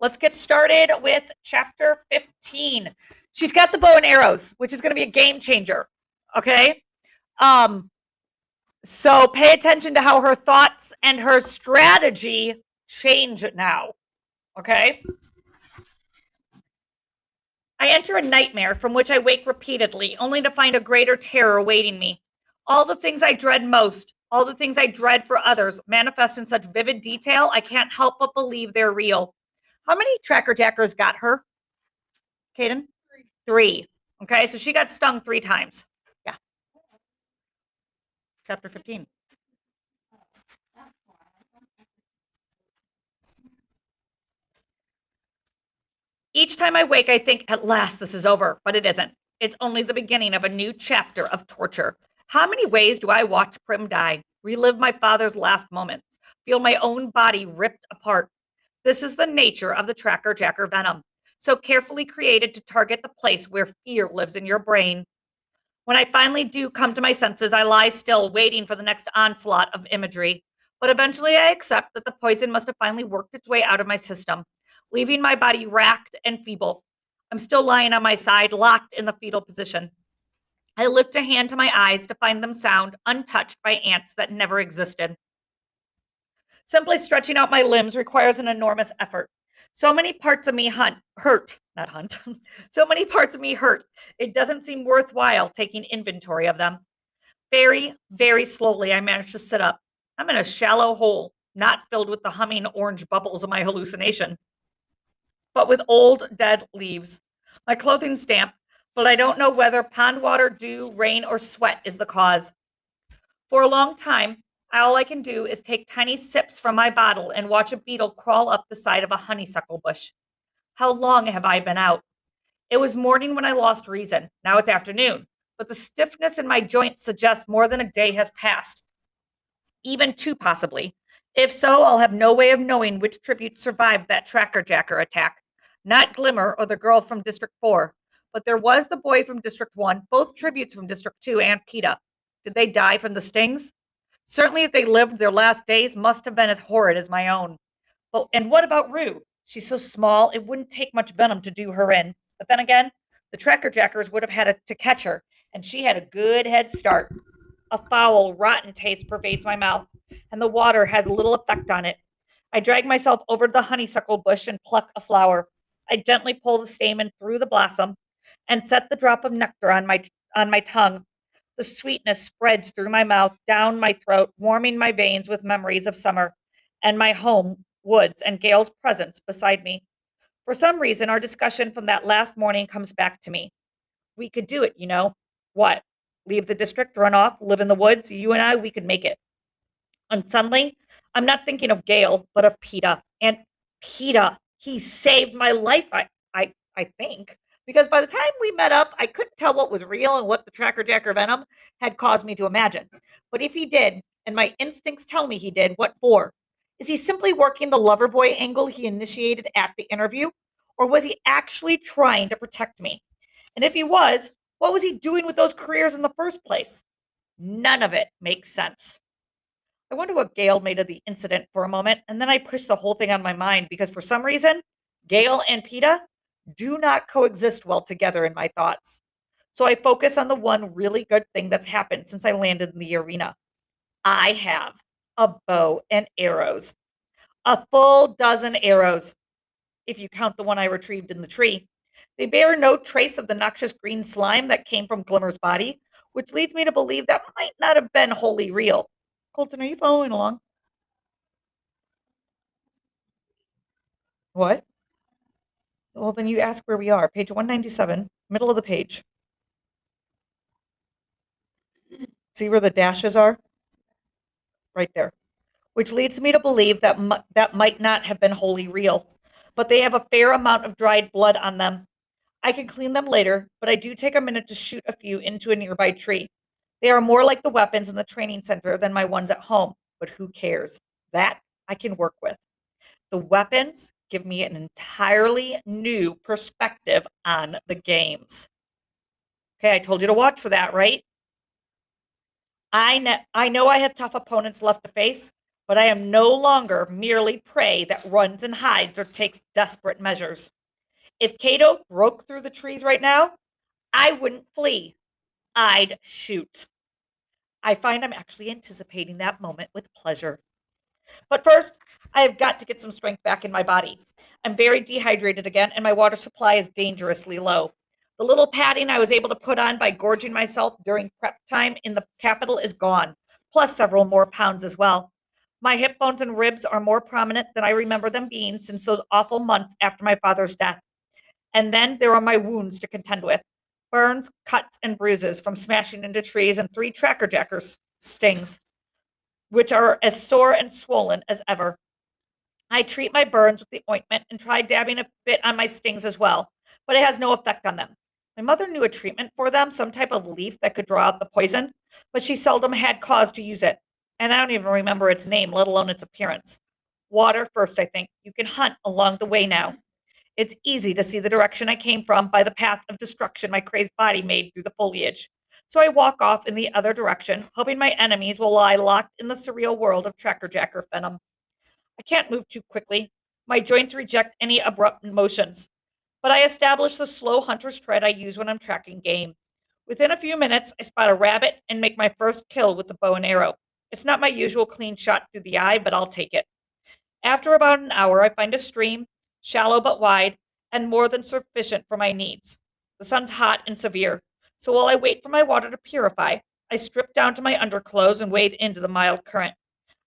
let's get started with chapter 15. She's got the bow and arrows, which is going to be a game changer. Okay. Um, so pay attention to how her thoughts and her strategy change now. Okay. I enter a nightmare from which I wake repeatedly, only to find a greater terror awaiting me. All the things I dread most, all the things I dread for others, manifest in such vivid detail, I can't help but believe they're real. How many tracker jackers got her? Caden? Three. Three. Okay, so she got stung three times. Yeah. Chapter 15. Each time I wake, I think, at last this is over, but it isn't. It's only the beginning of a new chapter of torture. How many ways do I watch Prim die, relive my father's last moments, feel my own body ripped apart? This is the nature of the tracker jacker venom, so carefully created to target the place where fear lives in your brain. When I finally do come to my senses, I lie still, waiting for the next onslaught of imagery. But eventually, I accept that the poison must have finally worked its way out of my system leaving my body racked and feeble. I'm still lying on my side, locked in the fetal position. I lift a hand to my eyes to find them sound, untouched by ants that never existed. Simply stretching out my limbs requires an enormous effort. So many parts of me hunt, hurt, not hunt. so many parts of me hurt. It doesn't seem worthwhile taking inventory of them. Very, very slowly, I manage to sit up. I'm in a shallow hole, not filled with the humming orange bubbles of my hallucination but with old dead leaves. My clothing damp, but I don't know whether pond water, dew, rain, or sweat is the cause. For a long time, all I can do is take tiny sips from my bottle and watch a beetle crawl up the side of a honeysuckle bush. How long have I been out? It was morning when I lost reason. Now it's afternoon, but the stiffness in my joints suggests more than a day has passed. Even two, possibly. If so, I'll have no way of knowing which tribute survived that tracker jacker attack. Not Glimmer or the girl from District 4, but there was the boy from District 1, both tributes from District 2 and Peeta. Did they die from the stings? Certainly, if they lived, their last days must have been as horrid as my own. But and what about Rue? She's so small, it wouldn't take much venom to do her in. But then again, the tracker jackers would have had to catch her, and she had a good head start. A foul, rotten taste pervades my mouth, and the water has little effect on it. I drag myself over the honeysuckle bush and pluck a flower. I gently pull the stamen through the blossom and set the drop of nectar on my on my tongue. The sweetness spreads through my mouth, down my throat, warming my veins with memories of summer and my home, woods, and Gale's presence beside me. For some reason, our discussion from that last morning comes back to me. We could do it, you know. What? Leave the district, run off, live in the woods? You and I, we could make it. And suddenly, I'm not thinking of Gale, but of Peeta. And Peeta, he saved my life, I, I, I think. Because by the time we met up, I couldn't tell what was real and what the Tracker Jacker Venom had caused me to imagine. But if he did, and my instincts tell me he did, what for? Is he simply working the lover boy angle he initiated at the interview? Or was he actually trying to protect me? And if he was, what was he doing with those careers in the first place? None of it makes sense. I wonder what Gale made of the incident for a moment, and then I pushed the whole thing on my mind because for some reason, Gale and Peeta do not coexist well together in my thoughts. So I focus on the one really good thing that's happened since I landed in the arena. I have a bow and arrows, a full dozen arrows, if you count the one I retrieved in the tree. They bear no trace of the noxious green slime that came from Glimmer's body, which leads me to believe that might not have been wholly real. Colton, are you following along? What? Well, then you ask where we are. Page 197, middle of the page. See where the dashes are? Right there. Which leads me to believe that that might not have been wholly real, but they have a fair amount of dried blood on them. I can clean them later, but I do take a minute to shoot a few into a nearby tree. They are more like the weapons in the training center than my ones at home, but who cares? That I can work with. The weapons give me an entirely new perspective on the games. Okay, I told you to watch for that, right? I know, I know I have tough opponents left to face, but I am no longer merely prey that runs and hides or takes desperate measures. If Cato broke through the trees right now, I wouldn't flee. I'd shoot. I find I'm actually anticipating that moment with pleasure. But first, I have got to get some strength back in my body. I'm very dehydrated again, and my water supply is dangerously low. The little padding I was able to put on by gorging myself during prep time in the Capitol is gone, plus several more pounds as well. My hip bones and ribs are more prominent than I remember them being since those awful months after my father's death. And then there are my wounds to contend with burns, cuts, and bruises from smashing into trees and three tracker jackers stings, which are as sore and swollen as ever. I treat my burns with the ointment and try dabbing a bit on my stings as well, but it has no effect on them. My mother knew a treatment for them, some type of leaf that could draw out the poison, but she seldom had cause to use it and I don't even remember its name, let alone its appearance. Water first, I think. You can hunt along the way now. It's easy to see the direction I came from by the path of destruction my crazed body made through the foliage. So I walk off in the other direction, hoping my enemies will lie locked in the surreal world of Tracker Jacker venom. I can't move too quickly. My joints reject any abrupt motions. But I establish the slow hunter's tread I use when I'm tracking game. Within a few minutes, I spot a rabbit and make my first kill with the bow and arrow. It's not my usual clean shot through the eye, but I'll take it. After about an hour, I find a stream, shallow but wide, and more than sufficient for my needs. The sun's hot and severe, so while I wait for my water to purify, I strip down to my underclothes and wade into the mild current.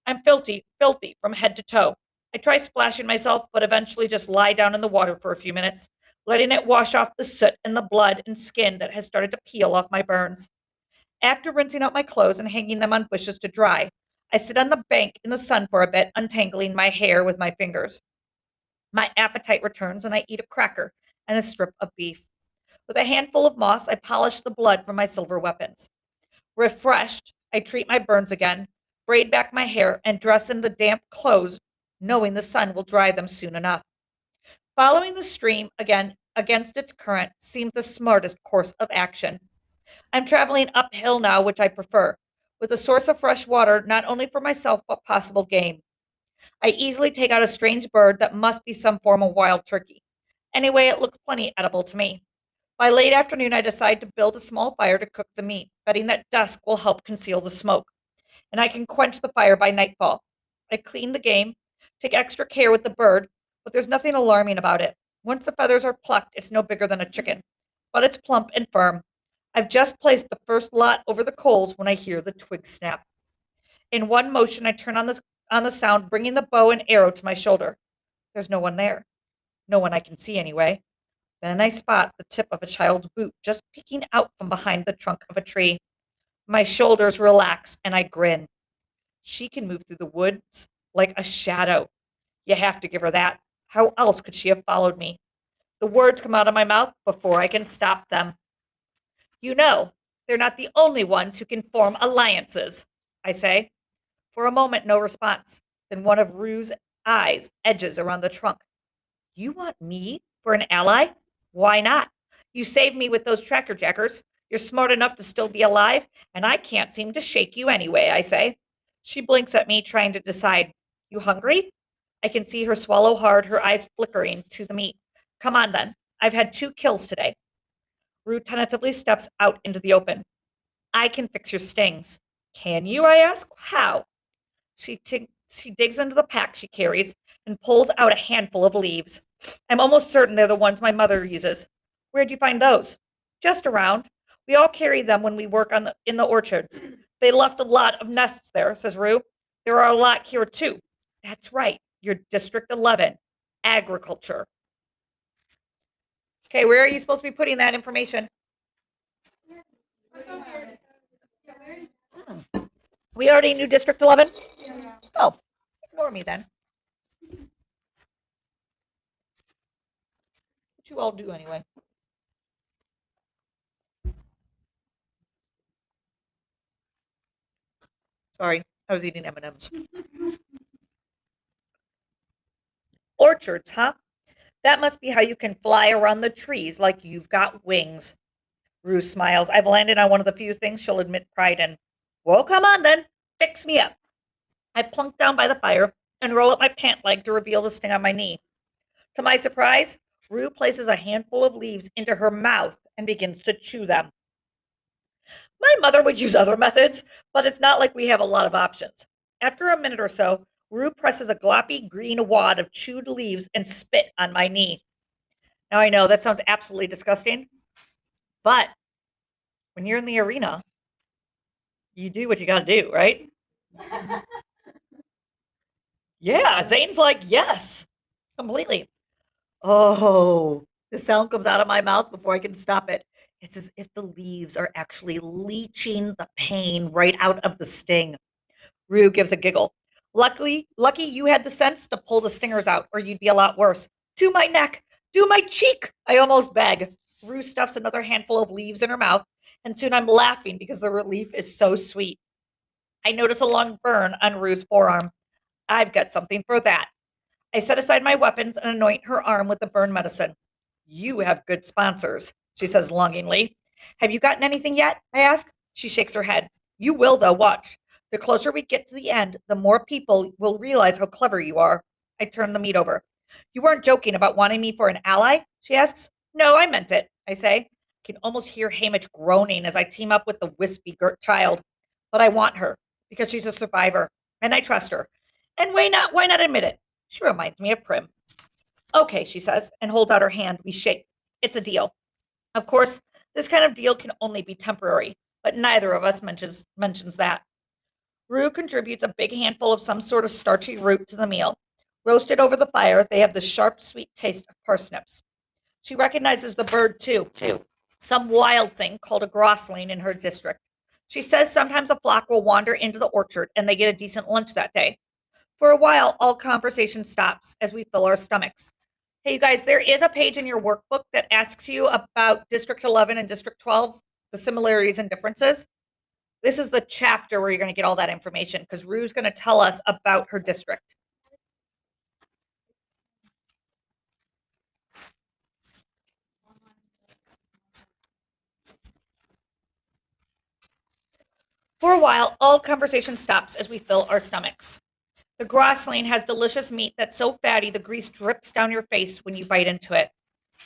I'm filthy, filthy from head to toe. I try splashing myself, but eventually just lie down in the water for a few minutes, letting it wash off the soot and the blood and skin that has started to peel off my burns. After rinsing out my clothes and hanging them on bushes to dry, I sit on the bank in the sun for a bit, untangling my hair with my fingers. My appetite returns and I eat a cracker and a strip of beef. With a handful of moss, I polish the blood from my silver weapons. Refreshed, I treat my burns again, braid back my hair, and dress in the damp clothes, knowing the sun will dry them soon enough. Following the stream again against its current seems the smartest course of action. I'm traveling uphill now, which I prefer, with a source of fresh water not only for myself but possible game. I easily take out a strange bird that must be some form of wild turkey. Anyway, it looks plenty edible to me. By late afternoon, I decide to build a small fire to cook the meat, betting that dusk will help conceal the smoke, and I can quench the fire by nightfall. I clean the game, take extra care with the bird, but there's nothing alarming about it. Once the feathers are plucked, it's no bigger than a chicken, but it's plump and firm, I've just placed the first lot over the coals when I hear the twig snap. In one motion, I turn on the, on the sound, bringing the bow and arrow to my shoulder. There's no one there. No one I can see anyway. Then I spot the tip of a child's boot just peeking out from behind the trunk of a tree. My shoulders relax and I grin. She can move through the woods like a shadow. You have to give her that. How else could she have followed me? The words come out of my mouth before I can stop them. You know, they're not the only ones who can form alliances, I say. For a moment, no response. Then one of Rue's eyes edges around the trunk. You want me for an ally? Why not? You saved me with those tracker jackers. You're smart enough to still be alive, and I can't seem to shake you anyway, I say. She blinks at me, trying to decide. You hungry? I can see her swallow hard, her eyes flickering to the meat. Come on then. I've had two kills today. Rue tentatively steps out into the open. I can fix your stings. Can you? I ask. How? She, t- she digs into the pack she carries and pulls out a handful of leaves. I'm almost certain they're the ones my mother uses. Where'd you find those? Just around. We all carry them when we work on the, in the orchards. They left a lot of nests there, says Rue. There are a lot here too. That's right. You're District 11, agriculture. Okay, where are you supposed to be putting that information? We already knew District 11? Oh, ignore me then. You all do anyway? Sorry, I was eating M&Ms. Orchards, huh? That must be how you can fly around the trees like you've got wings. Rue smiles. I've landed on one of the few things she'll admit pride in. Well, come on then. Fix me up. I plunk down by the fire and roll up my pant leg to reveal the sting on my knee. To my surprise, Rue places a handful of leaves into her mouth and begins to chew them. My mother would use other methods, but it's not like we have a lot of options. After a minute or so, Rue presses a gloppy green wad of chewed leaves and spit on my knee. Now I know that sounds absolutely disgusting, but when you're in the arena, you do what you got to do, right? yeah, Zane's like, yes, completely. Oh, the sound comes out of my mouth before I can stop it. It's as if the leaves are actually leeching the pain right out of the sting. Rue gives a giggle. Luckily, lucky you had the sense to pull the stingers out, or you'd be a lot worse. To my neck, to my cheek, I almost beg. Rue stuffs another handful of leaves in her mouth, and soon I'm laughing because the relief is so sweet. I notice a long burn on Rue's forearm. I've got something for that. I set aside my weapons and anoint her arm with the burn medicine. You have good sponsors, she says longingly. Have you gotten anything yet? I ask. She shakes her head. You will, though, watch. The closer we get to the end, the more people will realize how clever you are. I turn the meat over. You weren't joking about wanting me for an ally? She asks. No, I meant it, I say. I can almost hear Haymitch groaning as I team up with the wispy child. But I want her because she's a survivor and I trust her. And why not why not admit it? She reminds me of Prim. Okay, she says, and holds out her hand. We shake. It's a deal. Of course, this kind of deal can only be temporary, but neither of us mentions mentions that. Rue contributes a big handful of some sort of starchy root to the meal. Roasted over the fire, they have the sharp, sweet taste of parsnips. She recognizes the bird too, too. Some wild thing called a grosling in her district. She says sometimes a flock will wander into the orchard and they get a decent lunch that day. For a while, all conversation stops as we fill our stomachs. Hey, you guys, there is a page in your workbook that asks you about District 11 and District 12, the similarities and differences. This is the chapter where you're going to get all that information because Rue's going to tell us about her district. For a while, all conversation stops as we fill our stomachs. The grosling has delicious meat that's so fatty the grease drips down your face when you bite into it.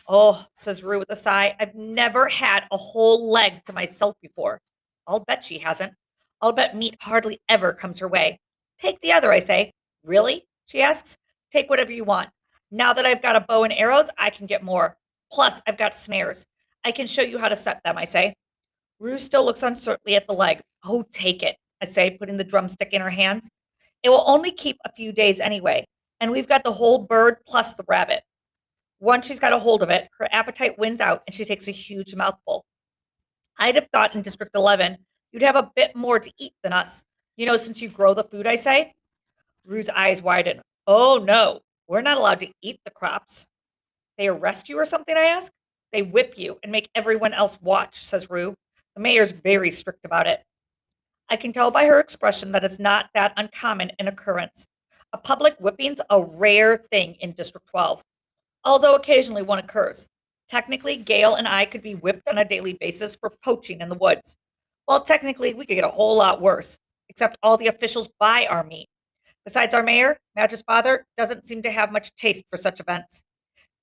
Oh, says Rue with a sigh, I've never had a whole leg to myself before. I'll bet she hasn't. I'll bet meat hardly ever comes her way. Take the other, I say. Really? She asks. Take whatever you want. Now that I've got a bow and arrows, I can get more. Plus, I've got snares. I can show you how to set them, I say. Rue still looks uncertainly at the leg. Oh, take it, I say, putting the drumstick in her hands. It will only keep a few days anyway, and we've got the whole bird plus the rabbit. Once she's got a hold of it, her appetite wins out and she takes a huge mouthful. I'd have thought in District 11 you'd have a bit more to eat than us. You know, since you grow the food, I say. Rue's eyes widen. Oh, no, we're not allowed to eat the crops. They arrest you or something, I ask. They whip you and make everyone else watch, says Rue. The mayor's very strict about it. I can tell by her expression that it's not that uncommon an occurrence. A public whipping's a rare thing in District 12, although occasionally one occurs. Technically, Gale and I could be whipped on a daily basis for poaching in the woods. Well, technically, we could get a whole lot worse, except all the officials buy our meat. Besides, our mayor, Madge's father, doesn't seem to have much taste for such events.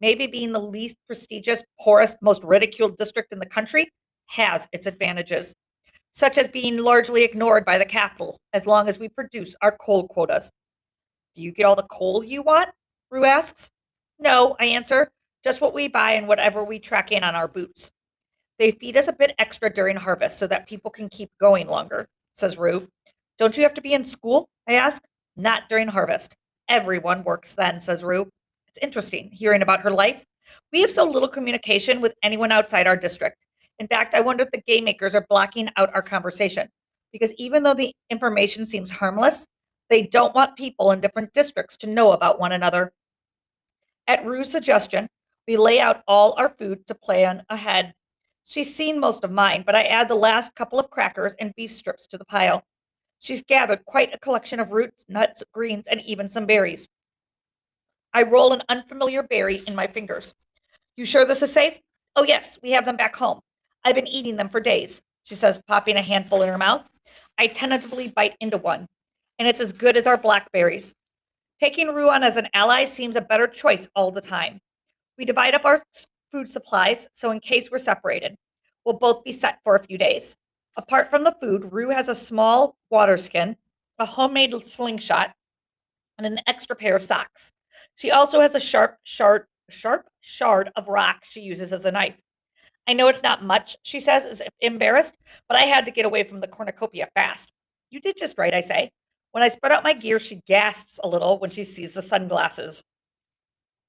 Maybe being the least prestigious, poorest, most ridiculed district in the country has its advantages, such as being largely ignored by the Capitol as long as we produce our coal quotas. Do you get all the coal you want? Rue asks. No, I answer, just what we buy and whatever we track in on our boots. They feed us a bit extra during harvest so that people can keep going longer, says Rue. Don't you have to be in school? I ask. Not during harvest. Everyone works then, says Rue. It's interesting hearing about her life. We have so little communication with anyone outside our district. In fact, I wonder if the game makers are blocking out our conversation because even though the information seems harmless, they don't want people in different districts to know about one another. At Rue's suggestion, we lay out all our food to plan ahead. She's seen most of mine, but I add the last couple of crackers and beef strips to the pile. She's gathered quite a collection of roots, nuts, greens, and even some berries. I roll an unfamiliar berry in my fingers. You sure this is safe? Oh, yes, we have them back home. I've been eating them for days, she says, popping a handful in her mouth. I tentatively bite into one. and it's as good as our blackberries. Taking Rue on as an ally seems a better choice all the time. We divide up our food supplies, so in case we're separated, we'll both be set for a few days. Apart from the food, Rue has a small water skin, a homemade slingshot, and an extra pair of socks. She also has a sharp shard, sharp shard of rock she uses as a knife. I know it's not much, she says, if embarrassed, but I had to get away from the cornucopia fast. You did just right, I say. When I spread out my gear, she gasps a little when she sees the sunglasses.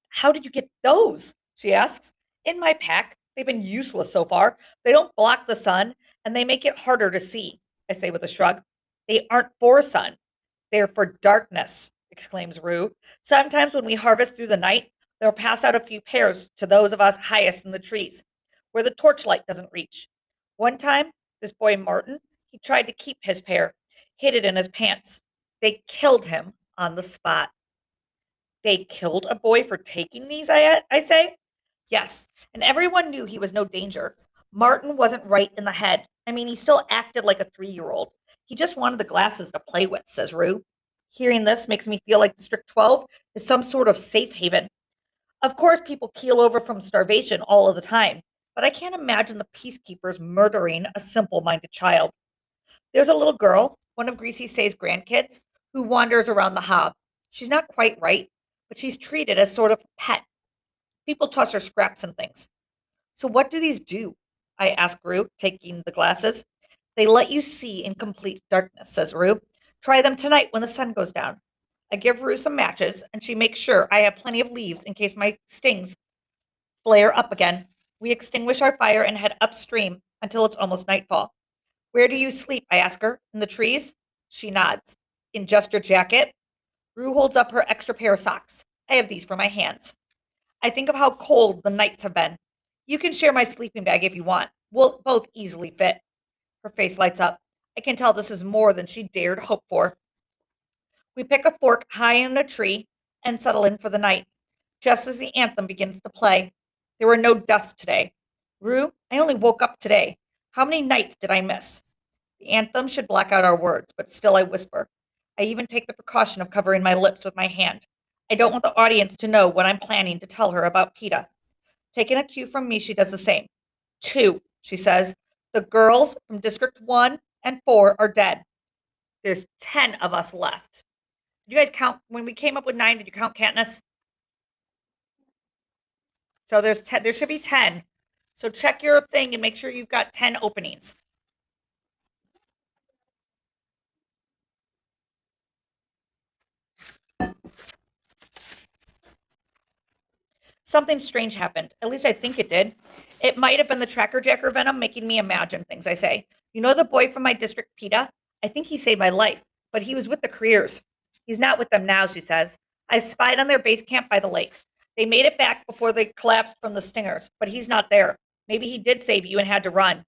How did you get those? She asks. In my pack. They've been useless so far. They don't block the sun and they make it harder to see, I say with a shrug. They aren't for sun. They're for darkness, exclaims Rue. Sometimes when we harvest through the night, they'll pass out a few pairs to those of us highest in the trees, where the torchlight doesn't reach. One time, this boy Martin, he tried to keep his pair, hid it in his pants. They killed him on the spot. They killed a boy for taking these, I, I say? Yes, and everyone knew he was no danger. Martin wasn't right in the head. I mean, he still acted like a three year old. He just wanted the glasses to play with, says Rue. Hearing this makes me feel like District 12 is some sort of safe haven. Of course, people keel over from starvation all of the time, but I can't imagine the peacekeepers murdering a simple minded child. There's a little girl, one of Greasy Sae's grandkids, who wanders around the hob. She's not quite right, but she's treated as sort of a pet. People toss her scraps and things. So, what do these do? I ask Rue, taking the glasses. They let you see in complete darkness, says Rue. Try them tonight when the sun goes down. I give Rue some matches, and she makes sure I have plenty of leaves in case my stings flare up again. We extinguish our fire and head upstream until it's almost nightfall. Where do you sleep? I ask her. In the trees? She nods. In just your jacket? Rue holds up her extra pair of socks. I have these for my hands. I think of how cold the nights have been. You can share my sleeping bag if you want. We'll both easily fit. Her face lights up. I can tell this is more than she dared hope for. We pick a fork high in a tree and settle in for the night, just as the anthem begins to play. There were no deaths today. Rue, I only woke up today. How many nights did I miss? The anthem should block out our words, but still I whisper. I even take the precaution of covering my lips with my hand. I don't want the audience to know what I'm planning to tell her about Peeta. Taking a cue from me, she does the same. Two, she says. The girls from District 1 and 4 are dead. There's 10 of us left. Did you guys count when we came up with nine? Did you count Katniss? So there's 10, there should be 10. So check your thing and make sure you've got 10 openings. Something strange happened. At least I think it did. It might have been the tracker jacker venom making me imagine things, I say. You know the boy from my district, Peeta? I think he saved my life, but he was with the careers. He's not with them now, she says. I spied on their base camp by the lake. They made it back before they collapsed from the stingers, but he's not there. Maybe he did save you and had to run.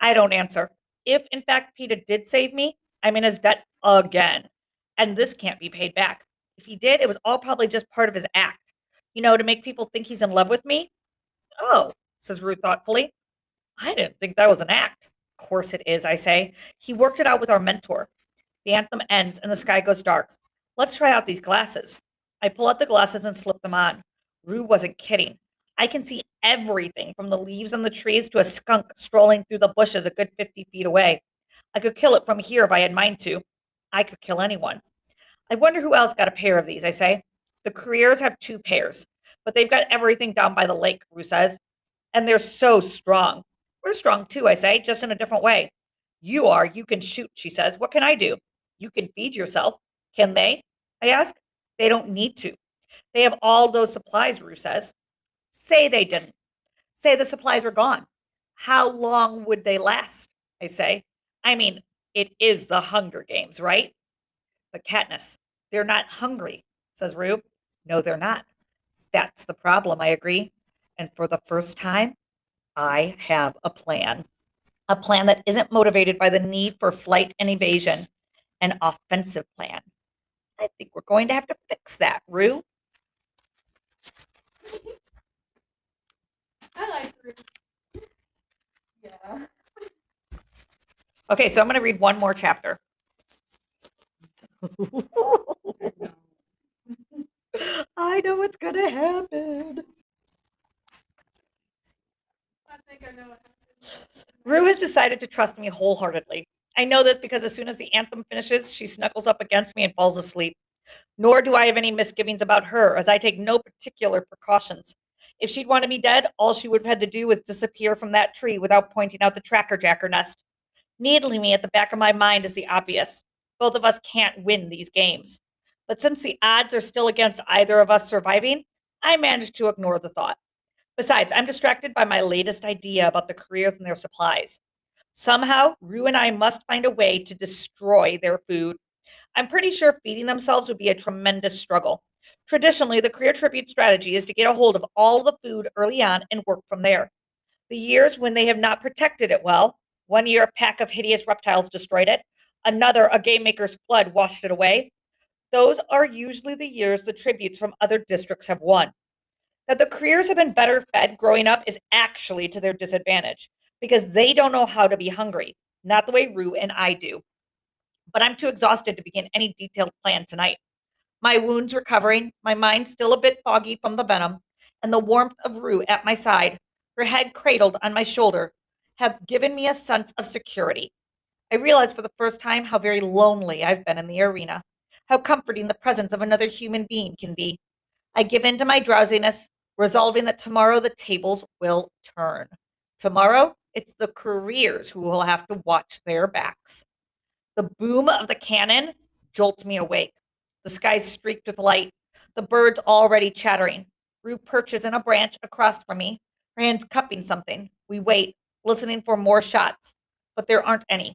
I don't answer. If, in fact, Peeta did save me, I'm in his debt again. And this can't be paid back. If he did, it was all probably just part of his act. You know, to make people think he's in love with me? Oh, says Ruth thoughtfully. I didn't think that was an act. Of course it is, I say. He worked it out with our mentor. The anthem ends and the sky goes dark. Let's try out these glasses. I pull out the glasses and slip them on. Rue wasn't kidding. I can see everything from the leaves on the trees to a skunk strolling through the bushes a good 50 feet away. I could kill it from here if I had mind to. I could kill anyone. I wonder who else got a pair of these, I say. The careers have two pairs, but they've got everything down by the lake, Rue says. And they're so strong. We're strong too, I say, just in a different way. You are, you can shoot, she says. What can I do? You can feed yourself. Can they? I ask. They don't need to. They have all those supplies, Rue says. Say they didn't. Say the supplies were gone. How long would they last? I say. I mean, it is the Hunger Games, right? But Katniss, they're not hungry, says Rue. No, they're not. That's the problem, I agree. And for the first time, I have a plan. A plan that isn't motivated by the need for flight and evasion, an offensive plan. I think we're going to have to fix that, Rue. I like Ruth. Yeah. Okay, so I'm going to read one more chapter. I know what's gonna happen. I think I know what happened. Rue has decided to trust me wholeheartedly. I know this because as soon as the anthem finishes, she snuggles up against me and falls asleep. Nor do I have any misgivings about her, as I take no particular precautions. If she'd wanted me dead, all she would have had to do was disappear from that tree without pointing out the tracker jacker nest. Needling me at the back of my mind is the obvious. Both of us can't win these games. But since the odds are still against either of us surviving, I managed to ignore the thought. Besides, I'm distracted by my latest idea about the careers and their supplies. Somehow, Rue and I must find a way to destroy their food. I'm pretty sure feeding themselves would be a tremendous struggle. Traditionally, the career tribute strategy is to get a hold of all the food early on and work from there. The years when they have not protected it well, one year a pack of hideous reptiles destroyed it, another a game maker's flood washed it away, those are usually the years the tributes from other districts have won. That the careers have been better fed growing up is actually to their disadvantage because they don't know how to be hungry, not the way Rue and I do. But I'm too exhausted to begin any detailed plan tonight. My wounds recovering, my mind still a bit foggy from the venom, and the warmth of Rue at my side, her head cradled on my shoulder, have given me a sense of security. I realize for the first time how very lonely I've been in the arena, how comforting the presence of another human being can be. I give in to my drowsiness, resolving that tomorrow the tables will turn. Tomorrow, it's the careers who will have to watch their backs. The boom of the cannon jolts me awake. The sky's streaked with light, the birds already chattering. Rue perches in a branch across from me, her hands cupping something. We wait, listening for more shots, but there aren't any.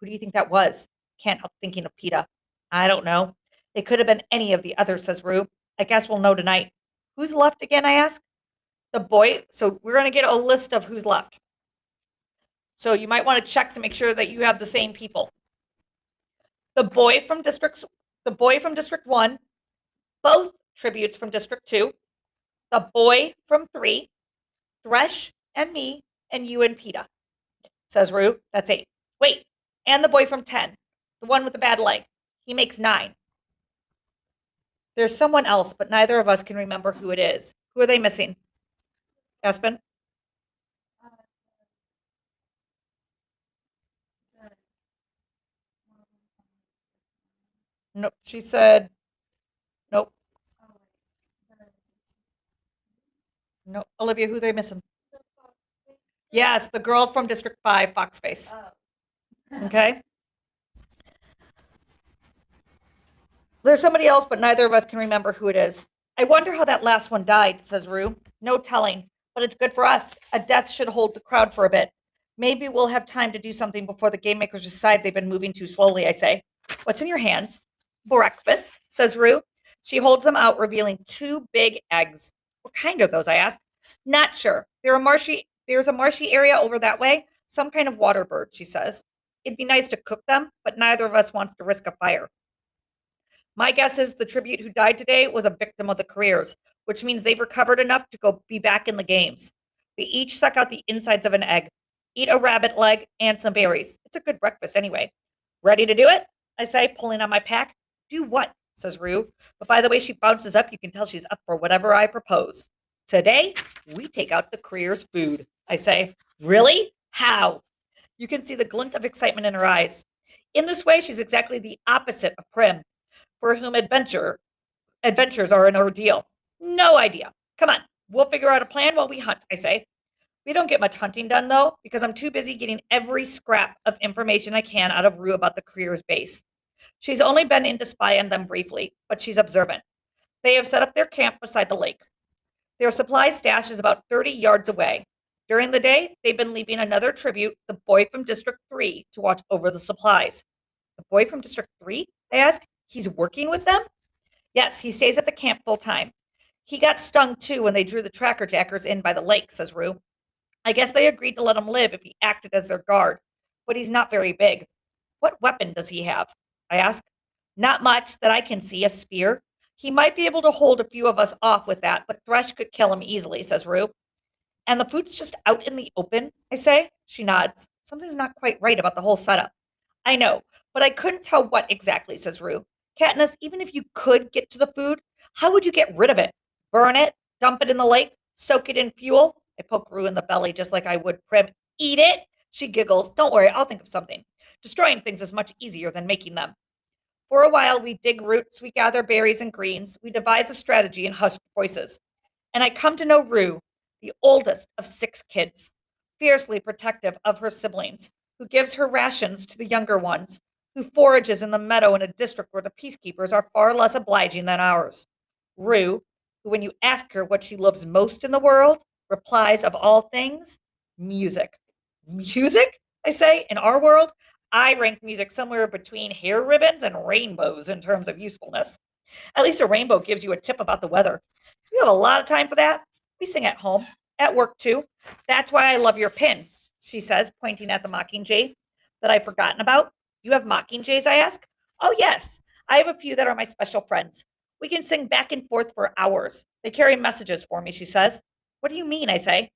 Who do you think that was? Can't help thinking of Peeta. I don't know. It could have been any of the others, says Rue. I guess we'll know tonight. Who's left again? I ask. The boy. So we're going to get a list of who's left. So you might want to check to make sure that you have the same people. The boy from district, the boy from district one, both tributes from district two, the boy from three, Thresh and me, and you and Peeta. Says Rue. That's eight. Wait, and the boy from 10, the one with the bad leg. He makes nine. There's someone else, but neither of us can remember who it is. Who are they missing? Aspen? Nope. She said, nope, nope. Olivia, who they missing? the fox thing? Yes, the girl from District 5, Foxface. Oh. Okay. There's somebody else, but neither of us can remember who it is. I wonder how that last one died, says Rue. No telling, but it's good for us. A death should hold the crowd for a bit. Maybe we'll have time to do something before the game makers decide they've been moving too slowly, I say. What's in your hands? Breakfast, says Rue. She holds them out, revealing two big eggs. What kind are those? I ask. Not sure. They're a marshy there's a marshy area over that way. Some kind of water bird, she says. It'd be nice to cook them, but neither of us wants to risk a fire. My guess is the tribute who died today was a victim of the careers, which means they've recovered enough to go be back in the games. We each suck out the insides of an egg, eat a rabbit leg, and some berries. It's a good breakfast anyway. Ready to do it? I say, pulling on my pack. Do what? says Rue. But by the way she bounces up, you can tell she's up for whatever I propose. Today, we take out the career's food. I say, Really? How? You can see the glint of excitement in her eyes. In this way, she's exactly the opposite of Prim, for whom adventure adventures are an ordeal. No idea. Come on, we'll figure out a plan while we hunt, I say. We don't get much hunting done though, because I'm too busy getting every scrap of information I can out of Rue about the career's base. She's only been in to spy on them briefly, but she's observant. They have set up their camp beside the lake. Their supply stash is about 30 yards away. During the day, they've been leaving another tribute, the boy from District 3, to watch over the supplies. The boy from District 3? I ask. He's working with them? Yes, he stays at the camp full time. He got stung too when they drew the tracker jackers in by the lake, says Rue. I guess they agreed to let him live if he acted as their guard, but he's not very big. What weapon does he have? I ask. Not much that I can see, a spear. He might be able to hold a few of us off with that, but Thresh could kill him easily, says Rue. And the food's just out in the open, I say. She nods. Something's not quite right about the whole setup. I know, but I couldn't tell what exactly, says Rue. Katniss, even if you could get to the food, how would you get rid of it? Burn it? Dump it in the lake? Soak it in fuel? I poke Rue in the belly just like I would Prim. Eat it? She giggles. Don't worry, I'll think of something. Destroying things is much easier than making them. For a while, we dig roots, we gather berries and greens, we devise a strategy in hushed voices. And I come to know Rue, the oldest of six kids, fiercely protective of her siblings, who gives her rations to the younger ones, who forages in the meadow in a district where the peacekeepers are far less obliging than ours. Rue, who, when you ask her what she loves most in the world, replies of all things, music. Music, I say, in our world, I rank music somewhere between hair ribbons and rainbows in terms of usefulness. At least a rainbow gives you a tip about the weather. We have a lot of time for that. We sing at home, at work too. That's why I love your pin, she says, pointing at the mockingjay that I've forgotten about. You have mockingjays, I ask. Oh, yes. I have a few that are my special friends. We can sing back and forth for hours. They carry messages for me, she says. What do you mean? I say.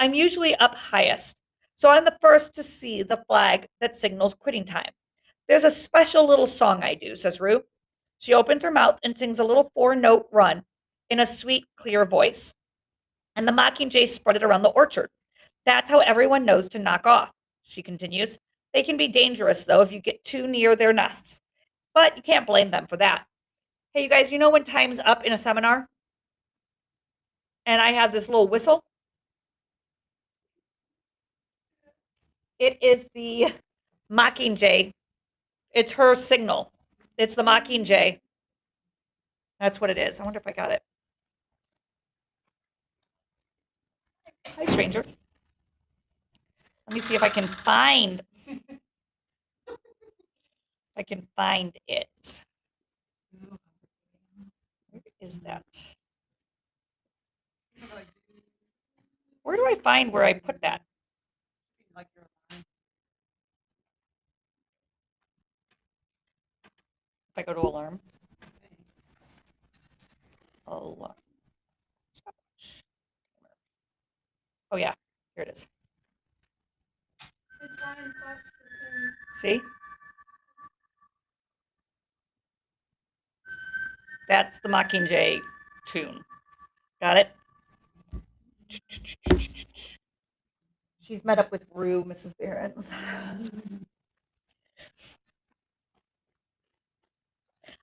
I'm usually up highest, so I'm the first to see the flag that signals quitting time. There's a special little song I do, says Rue. She opens her mouth and sings a little four note run in a sweet, clear voice. And the mockingjays spread it around the orchard. That's how everyone knows to knock off, she continues. They can be dangerous, though, if you get too near their nests. But you can't blame them for that. Hey, you guys, you know when time's up in a seminar? And I have this little whistle? It is the mockingjay. It's her signal. It's the mockingjay. That's what it is. I wonder if I got it. Hi, stranger. Let me see if I can find. I can find it. Where is that? Where do I find where I put that? I go to alarm. Alarm. Oh yeah, here it is. See? That's the Mockingjay tune. Got it? She's met up with Rue, Mrs. Behrens.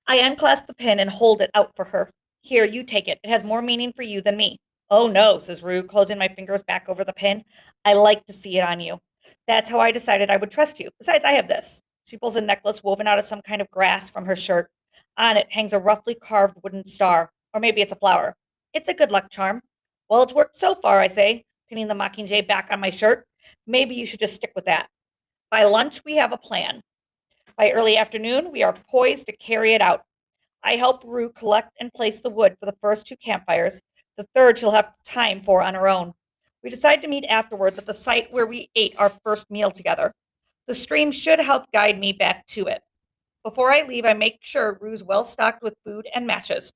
I unclasp the pin and hold it out for her. Here, you take it. It has more meaning for you than me. Oh no, says Rue, closing my fingers back over the pin. I like to see it on you. That's how I decided I would trust you. Besides, I have this. She pulls a necklace woven out of some kind of grass from her shirt. On it hangs a roughly carved wooden star, or maybe it's a flower. It's a good luck charm. Well, it's worked so far, I say, pinning the mockingjay back on my shirt. Maybe you should just stick with that. By lunch, we have a plan. By early afternoon, we are poised to carry it out. I help Rue collect and place the wood for the first two campfires. The third she'll have time for on her own. We decide to meet afterwards at the site where we ate our first meal together. The stream should help guide me back to it. Before I leave, I make sure Rue's well stocked with food and matches.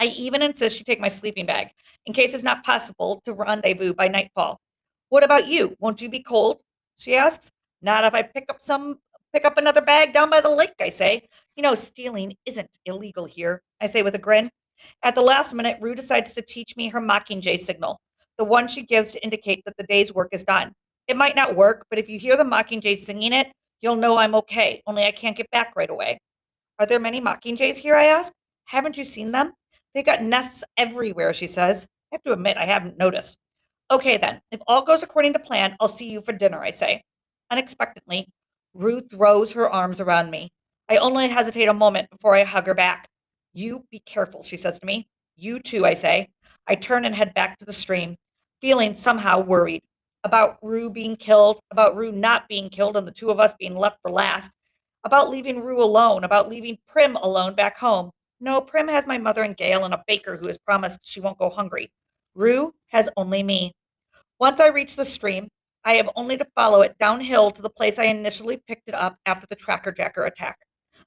I even insist she take my sleeping bag in case it's not possible to rendezvous by nightfall. What about you? Won't you be cold? She asks. Not if I pick up some pick up another bag down by the lake, I say. You know, stealing isn't illegal here, I say with a grin. At the last minute, Rue decides to teach me her mockingjay signal, the one she gives to indicate that the day's work is done. It might not work, but if you hear the mockingjay singing it, you'll know I'm okay, only I can't get back right away. Are there many mockingjays here? I ask. Haven't you seen them? They've got nests everywhere, she says. I have to admit, I haven't noticed. Okay, then. If all goes according to plan, I'll see you for dinner, I say. Unexpectedly, Ruth throws her arms around me. I only hesitate a moment before I hug her back. You be careful, she says to me. You too, I say. I turn and head back to the stream, feeling somehow worried about Rue being killed, about Rue not being killed, and the two of us being left for last, about leaving Rue alone, about leaving Prim alone back home. No, Prim has my mother and Gale and a baker who has promised she won't go hungry. Rue has only me. Once I reach the stream, I have only to follow it downhill to the place I initially picked it up after the tracker jacker attack.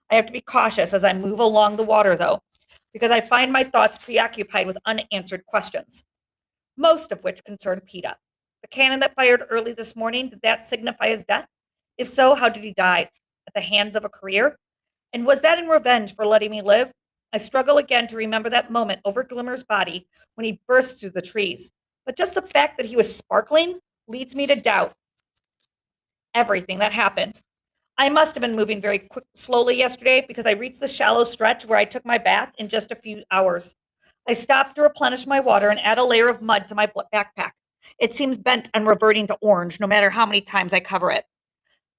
I have to be cautious as I move along the water, though, because I find my thoughts preoccupied with unanswered questions, most of which concern Peeta. The cannon that fired early this morning, did that signify his death? If so, how did he die? At the hands of a career? And was that in revenge for letting me live? I struggle again to remember that moment over Glimmer's body when he burst through the trees. But just the fact that he was sparkling leads me to doubt everything that happened. I must have been moving very quick, slowly yesterday because I reached the shallow stretch where I took my bath in just a few hours. I stopped to replenish my water and add a layer of mud to my backpack. It seems bent and reverting to orange no matter how many times I cover it.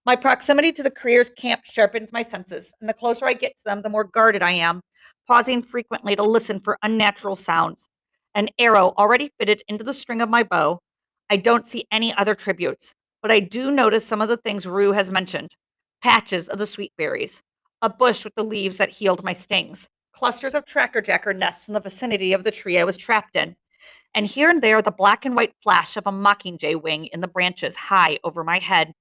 My proximity to the careers camp sharpens my senses, and the closer I get to them, the more guarded I am, pausing frequently to listen for unnatural sounds. An arrow already fitted into the string of my bow. I don't see any other tributes, but I do notice some of the things Rue has mentioned patches of the sweet berries, a bush with the leaves that healed my stings, clusters of tracker jacker nests in the vicinity of the tree I was trapped in, and here and there the black and white flash of a mockingjay wing in the branches high over my head.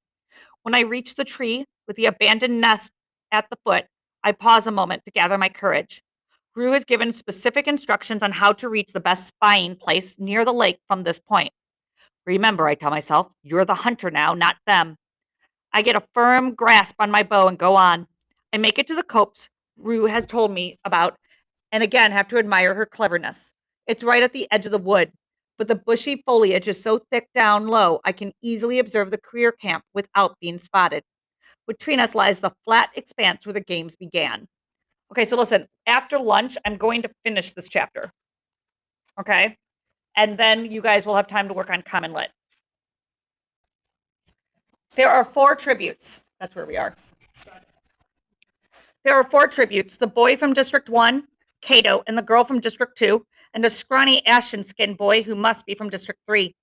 When I reach the tree with the abandoned nest at the foot, I pause a moment to gather my courage. Rue has given specific instructions on how to reach the best spying place near the lake from this point. Remember, I tell myself, you're the hunter now, not them. I get a firm grasp on my bow and go on. I make it to the copse Rue has told me about, and again have to admire her cleverness. It's right at the edge of the wood, but the bushy foliage is so thick down low I can easily observe the career camp without being spotted. Between us lies the flat expanse where the games began. Okay, so listen, after lunch, I'm going to finish this chapter. Okay? And then you guys will have time to work on Common Lit. There are four tributes. That's where we are. There are four tributes the boy from District 1, Cato, and the girl from District 2, and a scrawny ashen skinned boy who must be from District 3.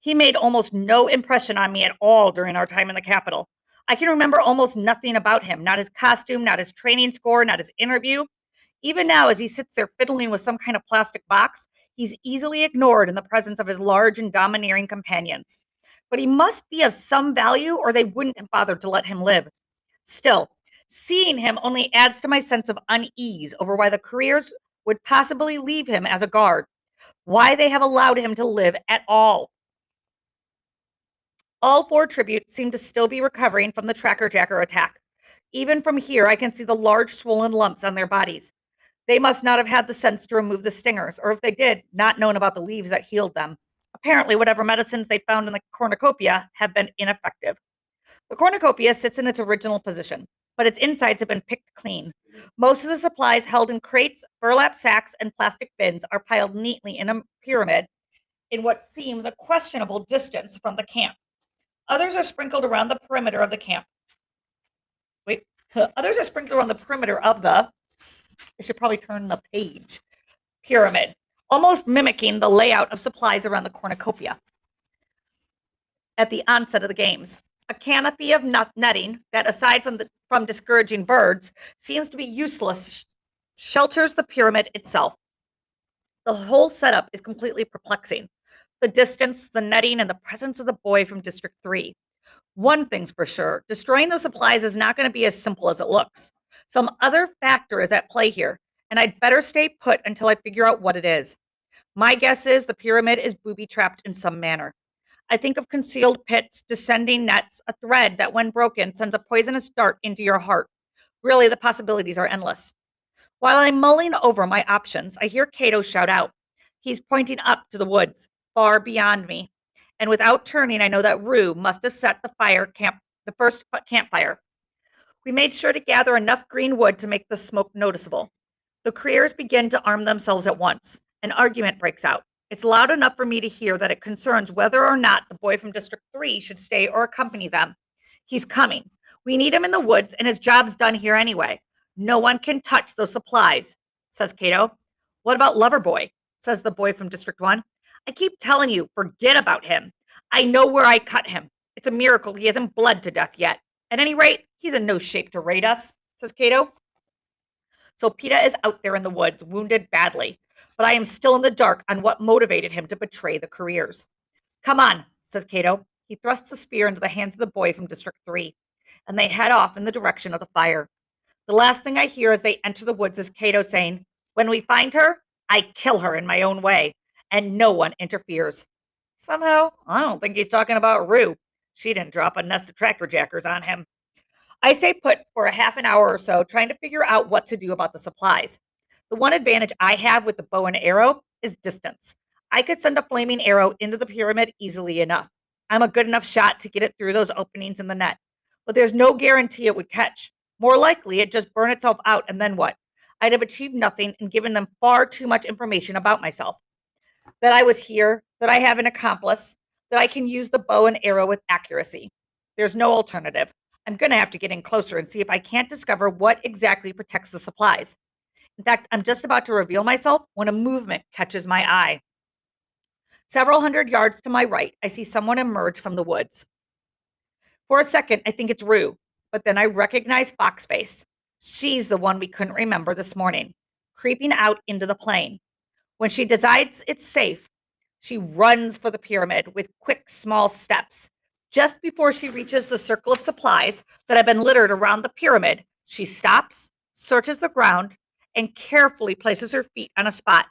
He made almost no impression on me at all during our time in the Capitol. I can remember almost nothing about him not his costume, not his training score, not his interview. Even now, as he sits there fiddling with some kind of plastic box, he's easily ignored in the presence of his large and domineering companions. But he must be of some value, or they wouldn't have bothered to let him live. Still, seeing him only adds to my sense of unease over why the careers would possibly leave him as a guard, why they have allowed him to live at all. All four tributes seem to still be recovering from the tracker jacker attack. Even from here, I can see the large swollen lumps on their bodies. They must not have had the sense to remove the stingers, or if they did, not known about the leaves that healed them. Apparently, whatever medicines they found in the cornucopia have been ineffective. The cornucopia sits in its original position, but its insides have been picked clean. Most of the supplies held in crates, burlap sacks, and plastic bins are piled neatly in a pyramid in what seems a questionable distance from the camp. Others are sprinkled around the perimeter of the camp. Wait, others are sprinkled around the perimeter of the, I should probably turn the page, pyramid, almost mimicking the layout of supplies around the cornucopia at the onset of the games. A canopy of nut netting that, aside from the from discouraging birds, seems to be useless, shelters the pyramid itself. The whole setup is completely perplexing the distance, the netting, and the presence of the boy from District 3. One thing's for sure destroying those supplies is not going to be as simple as it looks. Some other factor is at play here, and I'd better stay put until I figure out what it is. My guess is the pyramid is booby trapped in some manner. I think of concealed pits, descending nets, a thread that, when broken, sends a poisonous dart into your heart. Really, the possibilities are endless. While I'm mulling over my options, I hear Cato shout out. He's pointing up to the woods, far beyond me. And without turning, I know that Rue must have set the fire camp, the first campfire. We made sure to gather enough green wood to make the smoke noticeable. The careers begin to arm themselves at once. An argument breaks out. It's loud enough for me to hear that it concerns whether or not the boy from District 3 should stay or accompany them. He's coming. We need him in the woods, and his job's done here anyway. No one can touch those supplies, says Cato. What about Loverboy? says the boy from District 1. I keep telling you, forget about him. I know where I cut him. It's a miracle he hasn't bled to death yet. At any rate, he's in no shape to raid us, says Cato. So Peeta is out there in the woods, wounded badly but I am still in the dark on what motivated him to betray the careers. Come on, says Cato. He thrusts a spear into the hands of the boy from District 3, and they head off in the direction of the fire. The last thing I hear as they enter the woods is Cato saying, When we find her, I kill her in my own way, and no one interferes. Somehow, I don't think he's talking about Rue. She didn't drop a nest of tracker jackers on him. I stay put for a half an hour or so trying to figure out what to do about the supplies. The one advantage I have with the bow and arrow is distance. I could send a flaming arrow into the pyramid easily enough. I'm a good enough shot to get it through those openings in the net, but there's no guarantee it would catch. More likely, it just burn itself out, and then what? I'd have achieved nothing and given them far too much information about myself. That I was here, that I have an accomplice, that I can use the bow and arrow with accuracy. There's no alternative. I'm going to have to get in closer and see if I can't discover what exactly protects the supplies. In fact, I'm just about to reveal myself when a movement catches my eye. Several hundred yards to my right, I see someone emerge from the woods. For a second, I think it's Rue, but then I recognize Foxface. She's the one we couldn't remember this morning, creeping out into the plain. When she decides it's safe, she runs for the pyramid with quick, small steps. Just before she reaches the circle of supplies that have been littered around the pyramid, she stops, searches the ground, and carefully places her feet on a spot.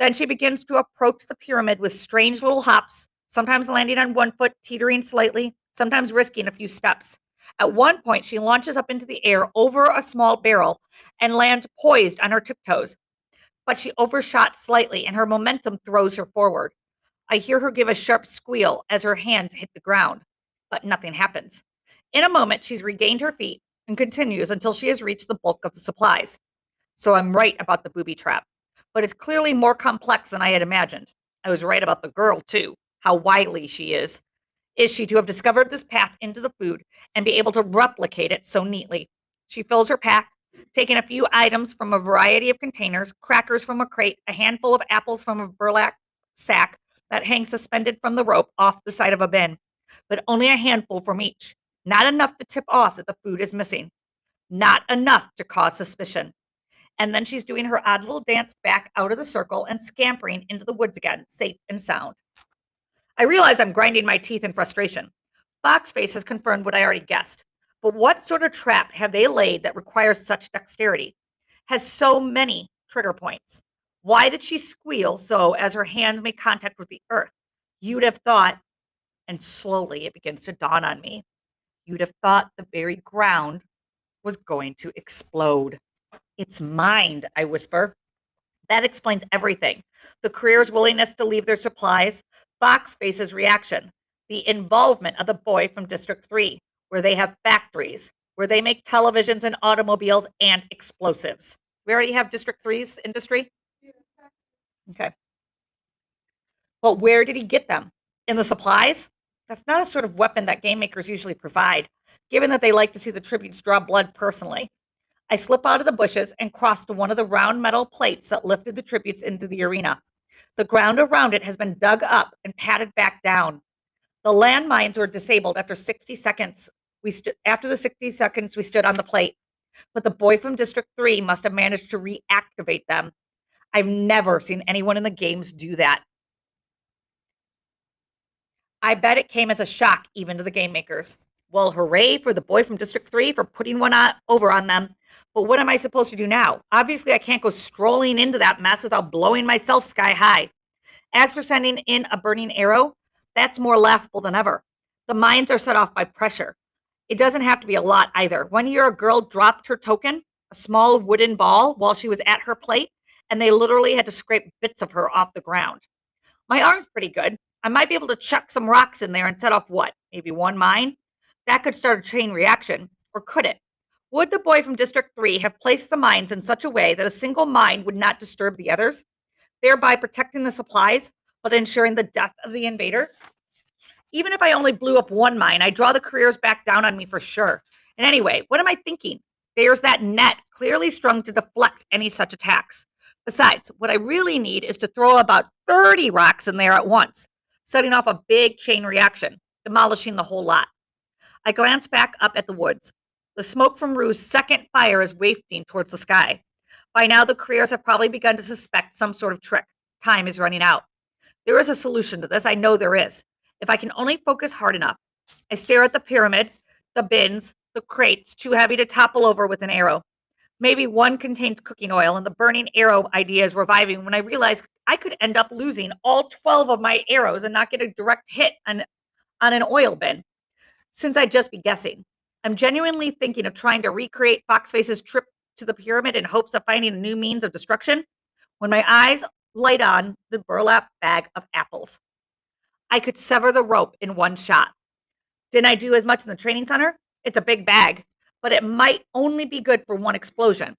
Then she begins to approach the pyramid with strange little hops, sometimes landing on one foot, teetering slightly, sometimes risking a few steps. At one point, she launches up into the air over a small barrel and lands poised on her tiptoes. But she overshot slightly and her momentum throws her forward. I hear her give a sharp squeal as her hands hit the ground, but nothing happens. In a moment, she's regained her feet and continues until she has reached the bulk of the supplies. So I'm right about the booby trap, but it's clearly more complex than I had imagined. I was right about the girl, too, how wily she is. Is she to have discovered this path into the food and be able to replicate it so neatly? She fills her pack, taking a few items from a variety of containers, crackers from a crate, a handful of apples from a burlap sack that hangs suspended from the rope off the side of a bin, but only a handful from each. Not enough to tip off that the food is missing. Not enough to cause suspicion. And then she's doing her odd little dance back out of the circle and scampering into the woods again, safe and sound. I realize I'm grinding my teeth in frustration. Foxface has confirmed what I already guessed. But what sort of trap have they laid that requires such dexterity? Has so many trigger points? Why did she squeal so as her hand made contact with the earth? You'd have thought, and slowly it begins to dawn on me, you'd have thought the very ground was going to explode. It's mined, I whisper. That explains everything. The career's willingness to leave their supplies, Foxface's reaction, the involvement of the boy from District 3, where they have factories, where they make televisions and automobiles and explosives. We already have District 3's industry? Okay. But where did he get them? In the supplies? That's not a sort of weapon that game makers usually provide, given that they like to see the tributes draw blood personally. I slip out of the bushes and cross to one of the round metal plates that lifted the tributes into the arena. The ground around it has been dug up and patted back down. The landmines were disabled after 60 seconds. We stood after the 60 seconds we stood on the plate, but the boy from District 3 must have managed to reactivate them. I've never seen anyone in the games do that. I bet it came as a shock even to the game makers. Well, hooray for the boy from District 3 for putting one on, over on them. But what am I supposed to do now? Obviously, I can't go strolling into that mess without blowing myself sky high. As for sending in a burning arrow, that's more laughable than ever. The mines are set off by pressure. It doesn't have to be a lot either. One year, a girl dropped her token, a small wooden ball, while she was at her plate, and they literally had to scrape bits of her off the ground. My arm's pretty good. I might be able to chuck some rocks in there and set off what? Maybe one mine? That could start a chain reaction, or could it? Would the boy from District 3 have placed the mines in such a way that a single mine would not disturb the others, thereby protecting the supplies but ensuring the death of the invader? Even if I only blew up one mine, I draw the careers back down on me for sure. And anyway, what am I thinking? There's that net clearly strung to deflect any such attacks. Besides, what I really need is to throw about 30 rocks in there at once, setting off a big chain reaction, demolishing the whole lot. I glance back up at the woods. The smoke from Rue's second fire is wafting towards the sky. By now, the careers have probably begun to suspect some sort of trick. Time is running out. There is a solution to this. I know there is. If I can only focus hard enough. I stare at the pyramid, the bins, the crates, too heavy to topple over with an arrow. Maybe one contains cooking oil, and the burning arrow idea is reviving when I realize I could end up losing all 12 of my arrows and not get a direct hit on, on an oil bin since I'd just be guessing. I'm genuinely thinking of trying to recreate Foxface's trip to the pyramid in hopes of finding a new means of destruction when my eyes light on the burlap bag of apples. I could sever the rope in one shot. Didn't I do as much in the training center? It's a big bag, but it might only be good for one explosion.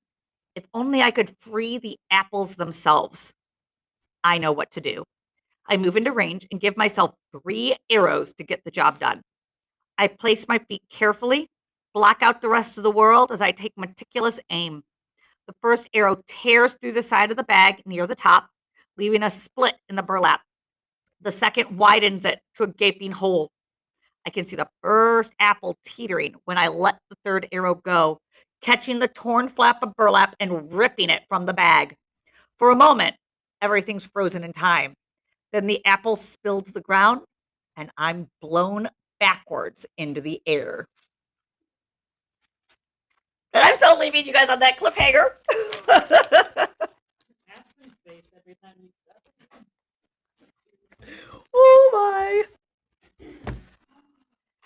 If only I could free the apples themselves. I know what to do. I move into range and give myself three arrows to get the job done. I place my feet carefully, block out the rest of the world as I take meticulous aim. The first arrow tears through the side of the bag near the top, leaving a split in the burlap. The second widens it to a gaping hole. I can see the first apple teetering when I let the third arrow go, catching the torn flap of burlap and ripping it from the bag. For a moment, everything's frozen in time. Then the apple spilled to the ground, and I'm blown backwards into the air. And I'm still leaving you guys on that cliffhanger. Aspen space